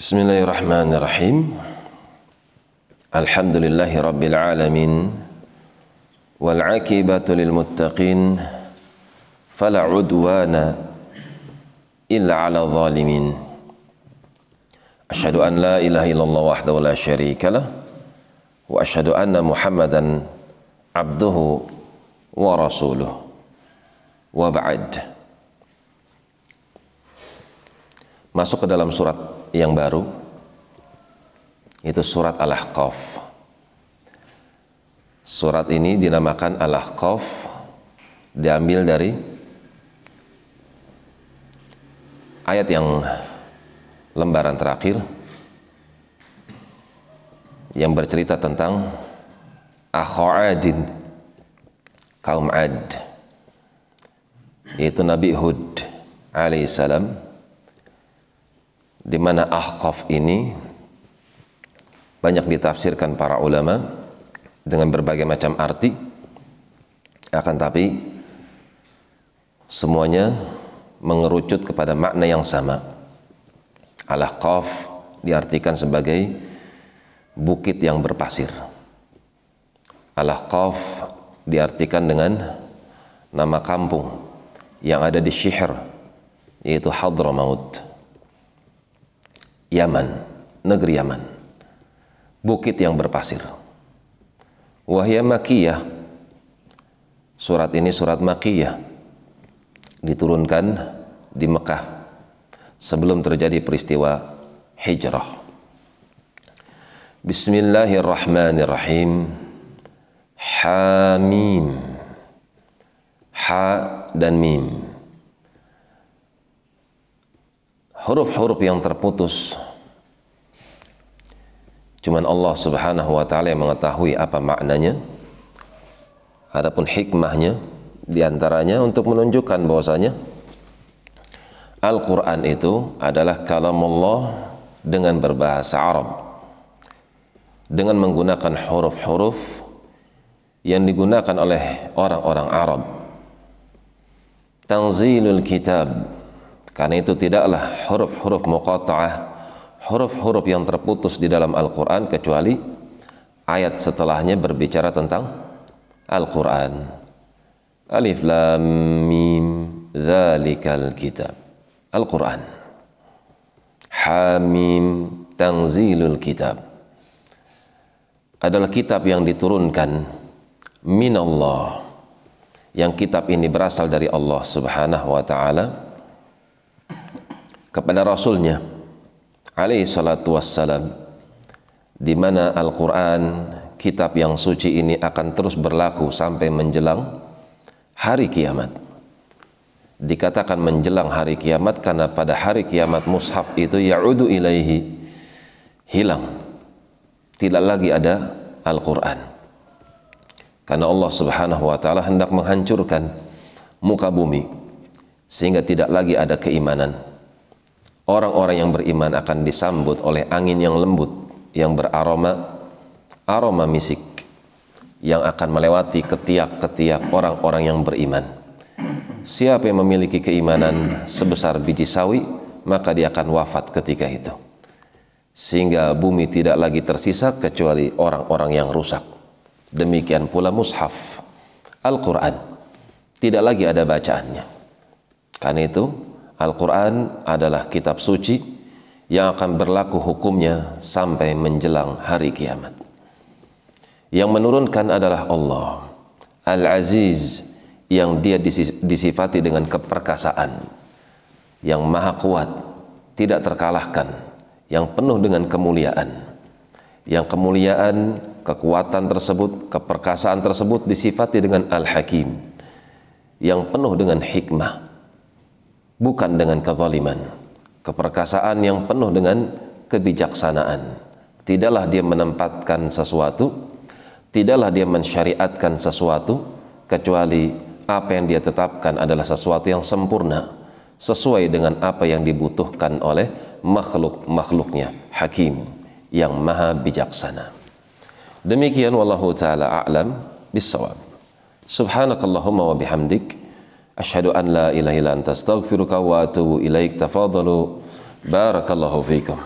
بسم الله الرحمن الرحيم الحمد لله رب العالمين والعاقبة للمتقين فلا عدوان إلا على الظالمين أشهد أن لا إله إلا الله وحده لا شريك له وأشهد أن محمدا عبده ورسوله وبعد masuk ke dalam surat yang baru itu surat Al-Ahqaf. Surat ini dinamakan Al-Ahqaf diambil dari ayat yang lembaran terakhir yang bercerita tentang Akho'adin kaum Ad yaitu Nabi Hud alaihissalam di mana Ahqaf ini banyak ditafsirkan para ulama dengan berbagai macam arti. Akan tapi semuanya mengerucut kepada makna yang sama. Al-Ahqaf diartikan sebagai bukit yang berpasir. Al-Ahqaf diartikan dengan nama kampung yang ada di Syihr yaitu Hadramaut Yaman, negeri Yaman. Bukit yang berpasir. Wahya Makiyah. Surat ini surat Makiyah. Diturunkan di Mekah sebelum terjadi peristiwa hijrah. Bismillahirrahmanirrahim. Hamim. Ha dan mim. Huruf-huruf yang terputus. Cuman Allah Subhanahu wa taala yang mengetahui apa maknanya. Adapun hikmahnya di antaranya untuk menunjukkan bahwasanya Al-Quran itu adalah kalam Allah dengan berbahasa Arab. Dengan menggunakan huruf-huruf yang digunakan oleh orang-orang Arab. Tanzilul Kitab karena itu tidaklah huruf-huruf muqatta'ah, huruf-huruf yang terputus di dalam Al-Qur'an kecuali ayat setelahnya berbicara tentang Al-Qur'an. Alif lam mim dzalikal kitab. Al-Qur'an. Hamim tanzilul kitab. Adalah kitab yang diturunkan min Allah. Yang kitab ini berasal dari Allah Subhanahu wa taala kepada Rasulnya alaihi salatu wassalam di mana Al-Quran kitab yang suci ini akan terus berlaku sampai menjelang hari kiamat. Dikatakan menjelang hari kiamat karena pada hari kiamat mushaf itu ya'udu ilaihi hilang. Tidak lagi ada Al-Quran. Karena Allah subhanahu wa ta'ala hendak menghancurkan muka bumi sehingga tidak lagi ada keimanan orang-orang yang beriman akan disambut oleh angin yang lembut yang beraroma aroma misik yang akan melewati ketiak-ketiak orang-orang yang beriman. Siapa yang memiliki keimanan sebesar biji sawi, maka dia akan wafat ketika itu. Sehingga bumi tidak lagi tersisa kecuali orang-orang yang rusak. Demikian pula mushaf Al-Quran. Tidak lagi ada bacaannya. Karena itu Al-Quran adalah kitab suci yang akan berlaku hukumnya sampai menjelang hari kiamat. Yang menurunkan adalah Allah, Al-Aziz, yang dia disifati dengan keperkasaan, yang maha kuat, tidak terkalahkan, yang penuh dengan kemuliaan. Yang kemuliaan, kekuatan tersebut, keperkasaan tersebut disifati dengan Al-Hakim, yang penuh dengan hikmah, bukan dengan kezaliman. Keperkasaan yang penuh dengan kebijaksanaan. Tidaklah dia menempatkan sesuatu, tidaklah dia mensyariatkan sesuatu kecuali apa yang dia tetapkan adalah sesuatu yang sempurna sesuai dengan apa yang dibutuhkan oleh makhluk-makhluknya hakim yang maha bijaksana demikian wallahu taala a'lam bissawab subhanakallahumma wa bihamdik أشهد أن لا إله إلا أنت أستغفرك وأتوب إليك. تفاضلوا. بارك الله فيكم.